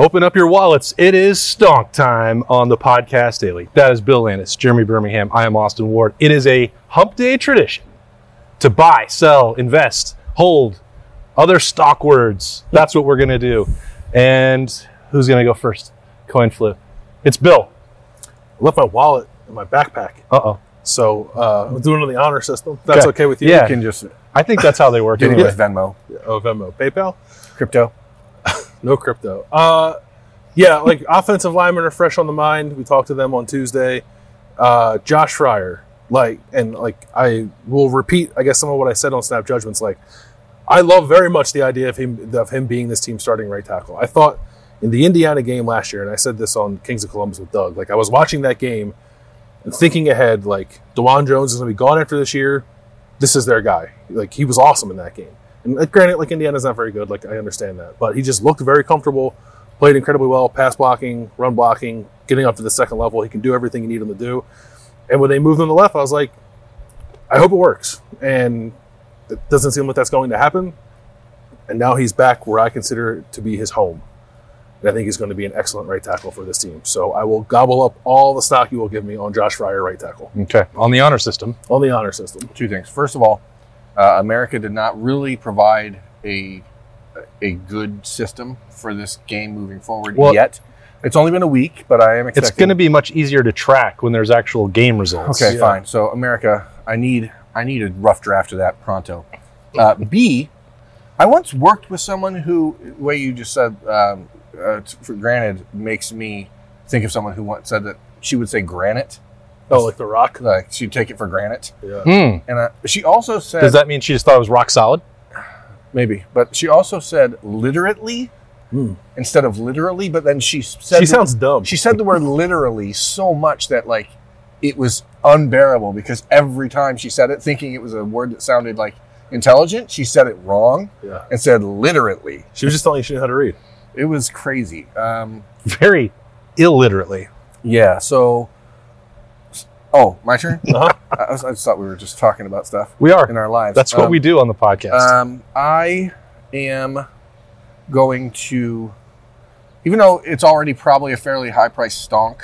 Open up your wallets. It is stonk time on the podcast daily. That is Bill Landis, Jeremy Birmingham. I am Austin Ward. It is a hump day tradition to buy, sell, invest, hold, other stock words. That's what we're going to do. And who's going to go first? Coin flip. It's Bill. I left my wallet in my backpack. Uh oh. So uh, I'm doing it on the honor system. That's Okay. with you? Yeah. You can just I think that's how they work. anyway. with Venmo, Oh, Venmo, PayPal, crypto. No crypto. Uh, yeah, like offensive linemen are fresh on the mind. We talked to them on Tuesday. Uh, Josh Fryar, like, and like I will repeat, I guess some of what I said on Snap Judgments. Like, I love very much the idea of him of him being this team starting right tackle. I thought in the Indiana game last year, and I said this on Kings of Columbus with Doug. Like, I was watching that game and thinking ahead. Like, Dawand Jones is going to be gone after this year. This is their guy. Like, he was awesome in that game. And like, granted, like Indiana's not very good. Like, I understand that, but he just looked very comfortable. Played incredibly well, pass blocking, run blocking, getting up to the second level. He can do everything you need him to do. And when they moved him to the left, I was like, I hope it works. And it doesn't seem like that's going to happen. And now he's back where I consider it to be his home. And I think he's going to be an excellent right tackle for this team. So I will gobble up all the stock you will give me on Josh Fryar, right tackle, Okay. On the honor system. on the honor system. Two things. First of all, uh, America did not really provide a a good system for this game moving forward Well- yet. It's only been a week, but I am expecting. It's going to be much easier to track when there's actual game results. Okay, Yeah. fine. So America, I need I need a rough draft of that pronto. Uh, B, I once worked with someone who, the way you just said, um, uh, for granted, makes me think of someone who once said that she would say granite, Oh, like the Rock. like she'd take it for granted. Yeah. Hmm. And uh, she also said Does that mean she just thought it was rock solid? maybe, but she also said literally Hmm. instead of literally. But then she said She the- sounds dumb. She said the word literally so much that like it was unbearable because every time she said it, thinking it was a word that sounded like intelligent, she said it wrong yeah. and said literally. She was just telling you she knew how to read. It was crazy. Um, Very illiterately. yeah. So, oh, my turn. Uh-huh. I, was, I just thought we were just talking about stuff We are. in our lives. That's what Um, we do on the podcast. Um, I am going to, even though it's already probably a fairly high price stonk,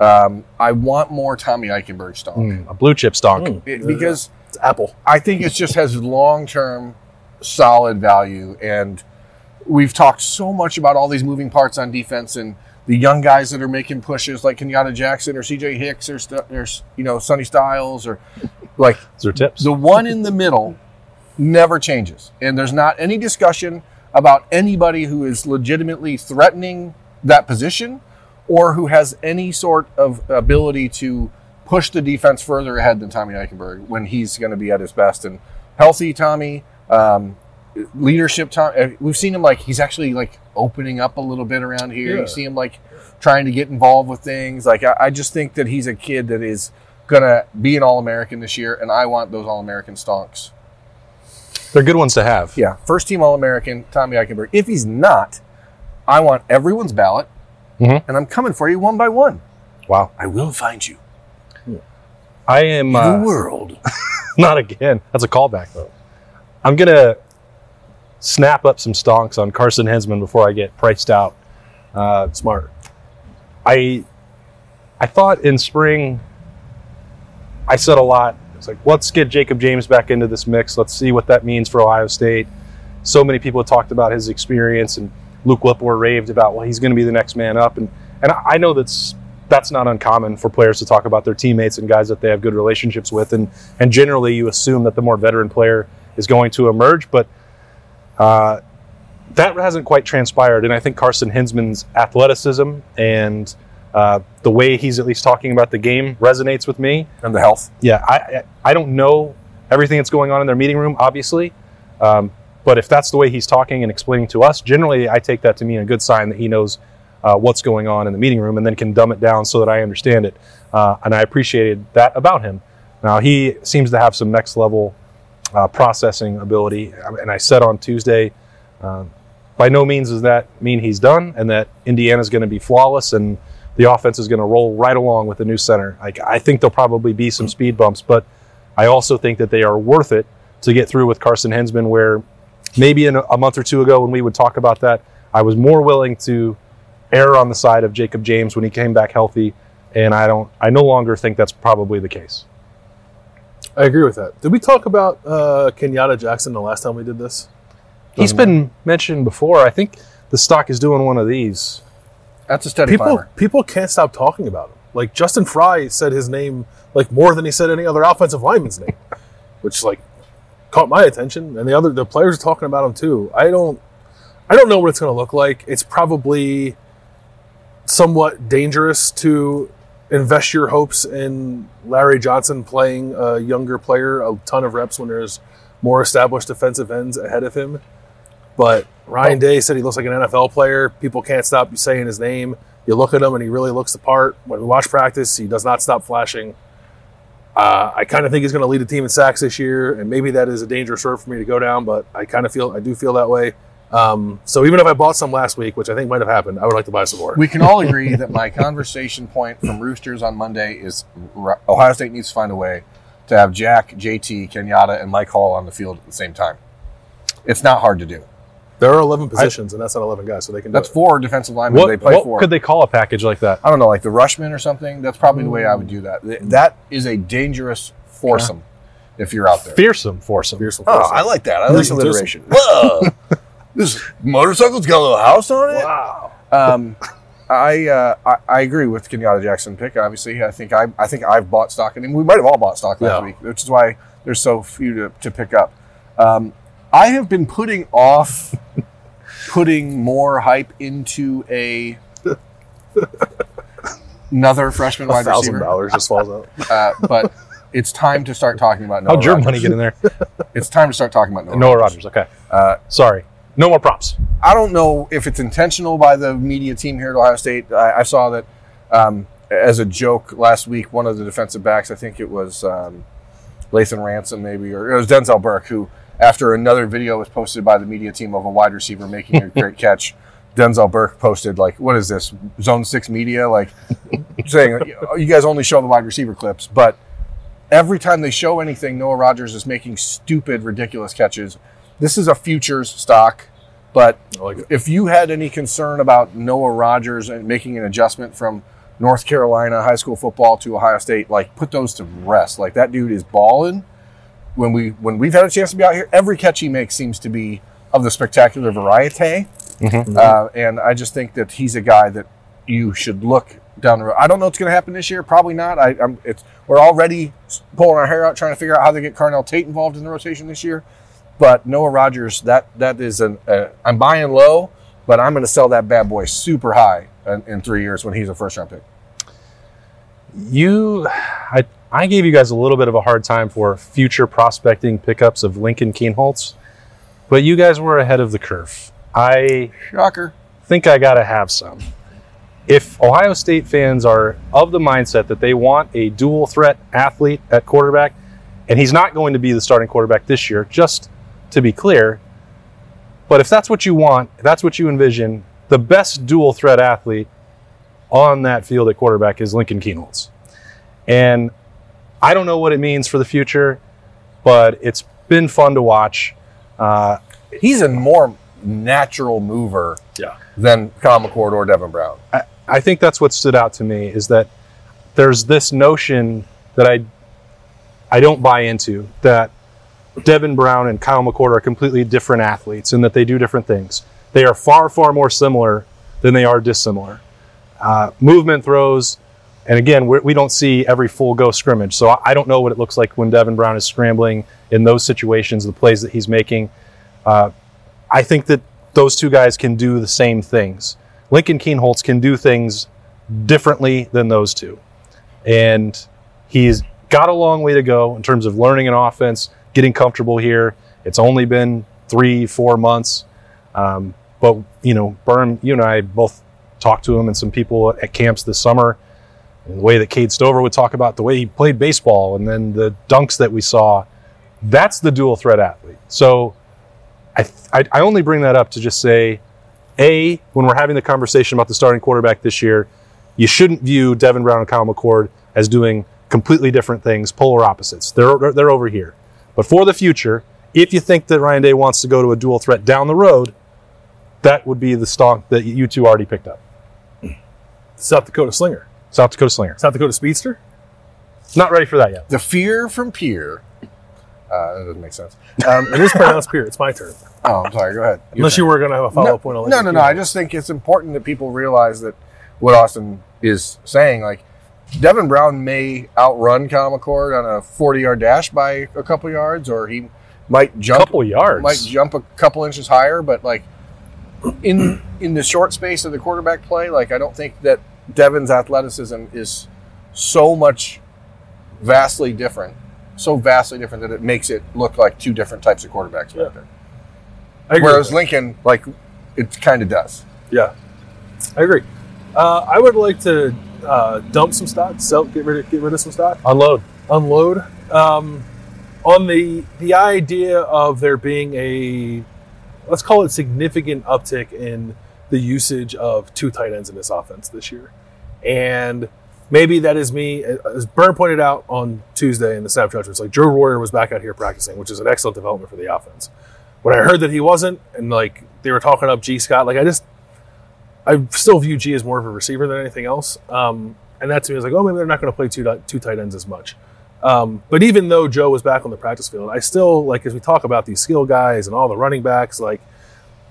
um, I want more Tommy Eichenberg stonk Hmm, a blue chip stonk. Mm. It- because It's Apple. I think it just has long term solid value. And we've talked so much about all these moving parts on defense and the young guys that are making pushes like Kenyatta Jackson or CJ Hicks or, st- or you know, Sonny Styles or like Those are tips. the one in the middle never changes. And there's not any discussion about anybody who is legitimately threatening that position or who has any sort of ability to push the defense further ahead than Tommy Eichenberg when he's going to be at his best. And healthy Tommy, um, leadership Tom, we've seen him like he's actually like opening up a little bit around here. Yeah. You see him like trying to get involved with things. Like I, I just think that he's a kid that is gonna be an All American this year, and I want those All American stonks. They're good ones to have. Yeah, first team All American, Tommy Eichenberg. If he's not, I want everyone's ballot, Mhm. and I'm coming for you one by one. Wow. I will find you. I am uh, world. not again. That's a callback though. I'm gonna snap up some stonks on Carson Hinsman before I get priced out. Uh, Smart. I I thought in spring I said a lot. It's like let's get Jakob James back into this mix. Let's see what that means for Ohio State. So many people talked about his experience, and Luke Wypler raved about well he's going to be the next man up, and and I I know that's that's not uncommon for players to talk about their teammates and guys that they have good relationships with, and and generally you assume that the more veteran player is going to emerge, but. Uh, that hasn't quite transpired, and I think Carson Hinsman's athleticism and uh, the way he's at least talking about the game resonates with me. And the health. Yeah, I I I don't know everything that's going on in their meeting room, obviously, um, but if that's the way he's talking and explaining to us, generally I take that to mean a good sign that he knows uh, what's going on in the meeting room and then can dumb it down so that I understand it. Uh, and I appreciated that about him. Now he seems to have some next level uh, processing ability, and I said on Tuesday. Uh, by no means does that mean he's done and that Indiana's going to be flawless and the offense is going to roll right along with the new center. Like I think there'll probably be some speed bumps, but I also think that they are worth it to get through with Carson Hinsman. Where maybe in a, a month or two ago when we would talk about that, I was more willing to err on the side of Jakob James when he came back healthy, and I don't. I no longer think that's probably the case. I agree with that. Did we talk about uh, Kenyatta Jackson the last time we did this? He's Doesn't been mentioned before. I think the stock is doing one of these. That's a steady People climber. people can't stop talking about him. Like Justin Frye said his name like more than he said any other offensive lineman's name, which like caught my attention. And the other the players are talking about him too. I don't I don't know what it's going to look like. It's probably somewhat dangerous to invest your hopes in Larry Johnson playing a younger player a ton of reps when there's more established defensive ends ahead of him. But Ryan Day said he looks like an NFL player. People can't stop saying his name. You look at him and he really looks the part. When we watch practice, he does not stop flashing. Uh, I kind of think he's going to lead the team in sacks this year, and maybe that is a dangerous road for me to go down. But I kind of feel I do feel that way. Um, so even if I bought some last week, which I think might have happened, I would like to buy some more. We can all agree that my conversation point from Roosters on Monday is Ohio State needs to find a way to have Jack, JT, Kenyatta, and Mike Hall on the field at the same time. It's not hard to do. There are 11 positions, and that's not 11 guys, so they can do That's it. four defensive linemen What, they play what for. could they call a package like that? I don't know, like the Rushman or something. That's probably the way I would do that. That is a dangerous foursome if you're out there. Fearsome foursome. Fearsome Oh. I like that. I like Fearsome alliteration. Whoa, this motorcycle's got a little house on it. Wow. Um, I, uh, I I agree with Kenyatta Jackson pick. Obviously, I think I I think I've bought stock him. We might have all bought stock last Yeah. week, which is why there's so few to, to pick up. Um, I have been putting off putting more hype into a another freshman wide Thousand dollars just falls out. uh, but it's time to start talking about Noah How'd your Rogers. money get in there? It's time to start talking about Noah, Noah Rogers. Okay. Uh, Sorry. No more props. I don't know if it's intentional by the media team here at Ohio State. I, I saw that um, as a joke last week. One of the defensive backs, I think it was um, Lathan Ransom, maybe, or it was Denzel Burke, who after another video was posted by the media team of a wide receiver making a great catch, Denzel Burke posted like, "What is this Zone Six Media?" Like saying, "You guys only show the wide receiver clips," but every time they show anything, Noah Rogers is making stupid, ridiculous catches. This is a futures stock, but like if you had any concern about Noah Rogers and making an adjustment from North Carolina high school football to Ohio State, like put those to rest. Like that dude is balling. When we when we've had a chance to be out here, every catch he makes seems to be of the spectacular variety. Uh, and I just think that he's a guy that you should look down the road. I don't know what's going to happen this year. Probably not. I, I'm. It's we're already pulling our hair out trying to figure out how to get Carnell Tate involved in the rotation this year. But Noah Rogers, that that is an. Uh, I'm buying low, but I'm going to sell that bad boy super high in, in three years when he's a first round pick. You, I, I gave you guys a little bit of a hard time for future prospecting pickups of Lincoln Kienholz, but you guys were ahead of the curve. I Shocker. think I got to have some. If Ohio State fans are of the mindset that they want a dual threat athlete at quarterback, and he's not going to be the starting quarterback this year, just to be clear, but if that's what you want, if that's what you envision, the best dual threat athlete on that field at quarterback is Lincoln Kienholz. And I don't know what it means for the future, but it's been fun to watch. Uh, He's a more natural mover Yeah. than Kyle McCord or Devin Brown. I, I think that's what stood out to me is that there's this notion that I I don't buy into that Devin Brown and Kyle McCord are completely different athletes in that they do different things. They are far far more similar than they are dissimilar. Uh, movement throws, and again we're, we don't see every full go scrimmage, so I, don't know what it looks like when Devin Brown is scrambling in those situations, the plays that he's making. Uh, I think that those two guys can do the same things. Lincoln Kienholz can do things differently than those two. And he's got a long way to go in terms of learning an offense, getting comfortable here. It's only been three, four months. Um, but, you know, Berm, you and I both talked to him and some people at camps this summer. And the way that Cade Stover would talk about the way he played baseball and then the dunks that we saw, that's the dual threat athlete. So I, I, I only bring that up to just say, A, when we're having the conversation about the starting quarterback this year, you shouldn't view Devin Brown and Kyle McCord as doing completely different things, polar opposites. They're, they're, they're over here. But for the future, if you think that Ryan Day wants to go to a dual threat down the road, that would be the stock that you two already picked up. South Dakota Slinger, South Dakota Slinger. South Dakota Speedster. Not ready for that yet. The fear from Pier. Uh, that doesn't make sense. Um, It is pronounced Pier. It's my turn. oh, I'm sorry. Go ahead. Your Unless turn. you were going to have a follow no, up point on that. no, no, no. I just think it's important that people realize that what Austin is saying, like Devin Brown may outrun Kyle McCord on a 40 yard dash by a couple yards, or he might jump couple yards. might jump a couple inches higher, but like in in the short space of the quarterback play, like I don't think that Devin's athleticism is so much vastly different, so vastly different that it makes it look like two different types of quarterbacks Yeah. back there. I agree Whereas Lincoln, like it kind of does. yeah, I agree. Uh, I would like to uh, dump some stock, sell, get rid of, get rid of some stock. Unload. unload um, on the the idea of there being a let's call it significant uptick in the usage of two tight ends in this offense this year and maybe that is me as Byrne pointed out on Tuesday in the Snapchat it's like Joe Royer was back out here practicing which is an excellent development for the offense when I heard that he wasn't and like they were talking up Gee Scott like I just I still view Gee as more of a receiver than anything else um, and that to me is like oh maybe they're not going to play two two tight ends as much um, but even though Joe was back on the practice field, I still like as we talk about these skill guys and all the running backs, like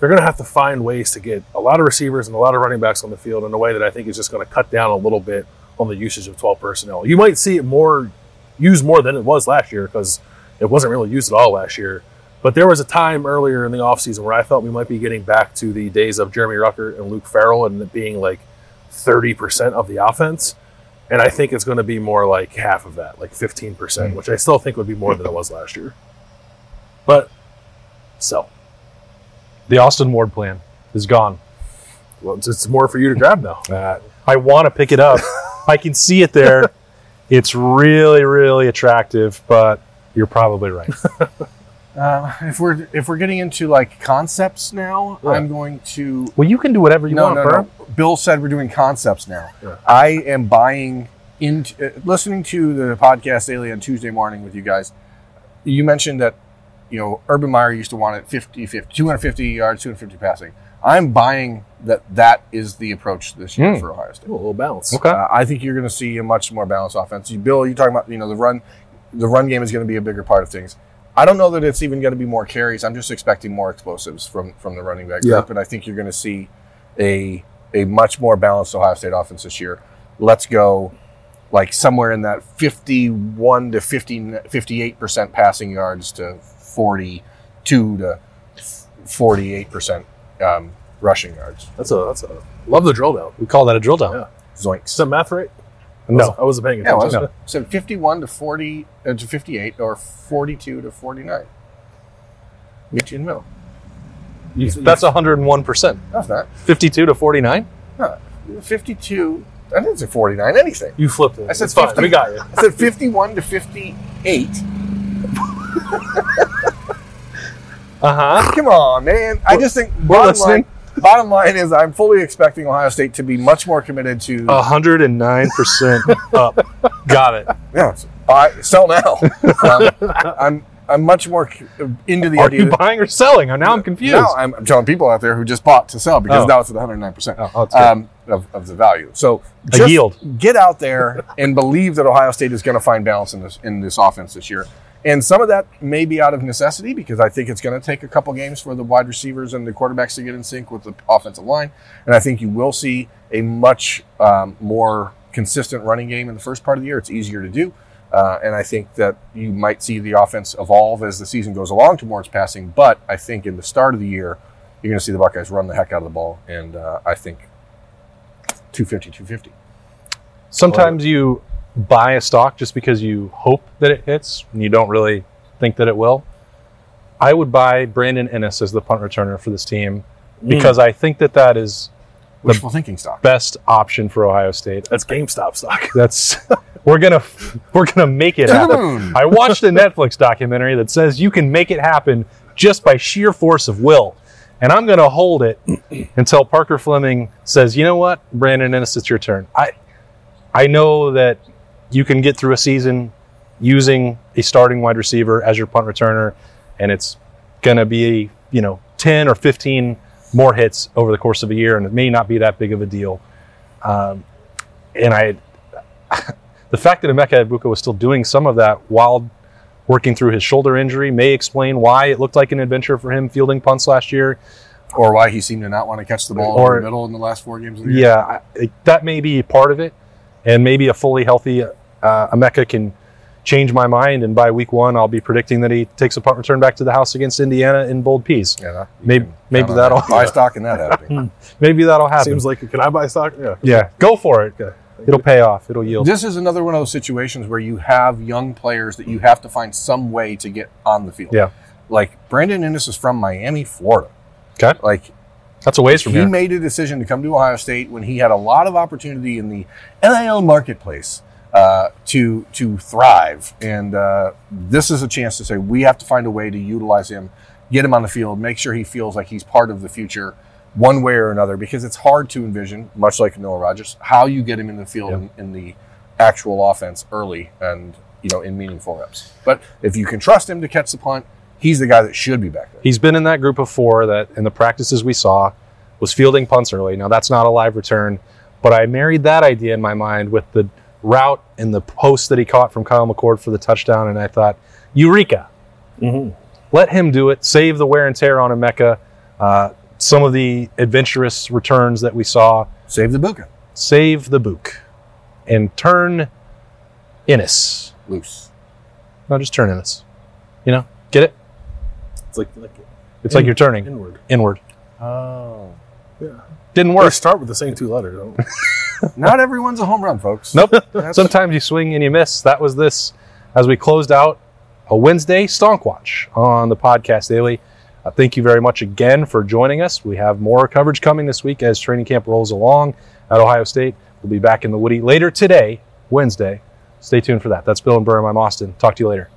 they're going to have to find ways to get a lot of receivers and a lot of running backs on the field in a way that I think is just going to cut down a little bit on the usage of 12 personnel. You might see it more used more than it was last year because it wasn't really used at all last year. But there was a time earlier in the offseason where I felt we might be getting back to the days of Jeremy Ruckert and Luke Farrell and it being like 30% of the offense. And I think it's going to be more like half of that, like 15%, which I still think would be more than it was last year. But sell. The Austin Ward plan is gone. Well, it's, it's more for you to grab now. Uh, I want to pick it up. I can see it there. It's really, really attractive, but you're probably right. Uh, if we're if we're getting into like concepts now, Yeah. I'm going to Well, you can do whatever you no, want, no, Bert. no. Bill said we're doing concepts now. Yeah. I am buying into uh, listening to the podcast daily on Tuesday morning with you guys. You mentioned that you know Urban Meyer used to want it 50, 50 250 yards, 250 passing. I'm buying that that is the approach this year Hmm. for Ohio State. Ooh, a little balance. Okay. Uh, I think you're going to see a much more balanced offense. You- Bill, you're talking about you know the run, the run game is going to be a bigger part of things. I don't know that it's even going to be more carries. I'm just expecting more explosives from from the running back Yeah. group, and I think you're going to see a a much more balanced Ohio State offense this year. Let's go like somewhere in that 51 to 50, 58 percent passing yards to 42 to 48 percent um, rushing yards. That's a that's a love the drill down. We call that a drill down. Yeah. Zoinks. Is that math right? I No. wasn't- I wasn't paying Yeah, it attention. was. So 51 to 40 uh, to 58 or 42 to 49. Get you in the middle. You- That's 101%. That's not. 52 to 49? No, 52. I didn't say 49 anything. you flipped it. I said It's fine. We got you. I said 51 to 58. Uh huh. Come on, man. I just think we're listening. line, bottom line is I'm fully expecting Ohio State to be much more committed to. 109% up. Got it. yeah, buy, sell now. um, I'm I'm much more into the Are idea. you buying or selling? Now I'm confused. Now I'm, I'm telling people out there who just bought to sell because Oh. now it's at 109 percent. Oh, oh, um, of, of the value. So A just yield. get out there and believe that Ohio State is going to find balance in this in this offense this year. And some of that may be out of necessity because I think it's going to take a couple games for the wide receivers and the quarterbacks to get in sync with the offensive line. And I think you will see a much um, more consistent running game in the first part of the year. It's easier to do. Uh, and I think that you might see the offense evolve as the season goes along towards passing. But I think in the start of the year, you're going to see the Buckeyes run the heck out of the ball. And uh, I think 250, 250. Sometimes you buy a stock just because you hope that it hits and you don't really think that it will. I would buy Brandon Inniss as the punt returner for this team hmm. because I think that that is Wishful thinking stock. best option for Ohio State. That's GameStop stock. That's we're gonna we're gonna make it To happen. I watched a Netflix documentary that says you can make it happen just by sheer force of will. And I'm gonna hold it until Parker Fleming says, you know what, Brandon Inniss, it's your turn. I I know that you can get through a season using a starting wide receiver as your punt returner, and it's gonna be, you know, 10 or 15 more hits over the course of a year, and it may not be that big of a deal. Um, and I, the fact that Emeka Egbuka was still doing some of that while working through his shoulder injury may explain why it looked like an adventure for him fielding punts last year. Or why he seemed to not want to catch the ball Or- in the middle in the last four games of the year. Yeah, I, that may be part of it, and maybe a fully healthy uh, Emeka can change my mind. And by week one, I'll be predicting that he takes a punt return back to the house against Indiana in bold peas. Yeah, that- Maybe- maybe that'll- that. buy stock in that happening. Maybe that'll happen. Seems like can I buy stock? Yeah. yeah, go for it. It'll pay off. It'll yield. this is another one of those situations where you have young players that you have to find some way to get on the field. Yeah. Like Brandon Inniss is from Miami, Florida. Okay, Like that's a ways from he here. made a decision to come to Ohio State when he had a lot of opportunity in the NIL marketplace uh, to to thrive, and uh, this is a chance to say we have to find a way to utilize him, get him on the field, make sure he feels like he's part of the future, one way or another, because it's hard to envision, much like Noah Rogers, how you get him in the field Yeah. in, in the actual offense early and you know in meaningful reps. But if you can trust him to catch the punt, he's the guy that should be back there. He's been in that group of four that, in the practices we saw, was fielding punts early. Now that's not a live return, but I married that idea in my mind with the route and the post that he caught from Kyle McCord for the touchdown, and I thought, Eureka! Mm-hmm. Let him do it. Save the wear and tear on Emeka. Uh, some of the adventurous returns that we saw. Save the Buka Save the book and turn Inniss. loose. No, just turn Inniss. You know, get it? It's like like It's like you're turning inward. inward. Oh. Yeah. Didn't They work. start with the same two letters. Don't Not everyone's a home run, folks. Nope. That's- Sometimes you swing and you miss. That was this as we closed out a Wednesday Stonk Watch on the podcast daily. Uh, thank you very much again for joining us. We have more coverage coming this week as training camp rolls along at Ohio State. We'll be back in the Woody later today, Wednesday. Stay tuned for that. That's Bill and Burr. I'm Austin. Talk to you later.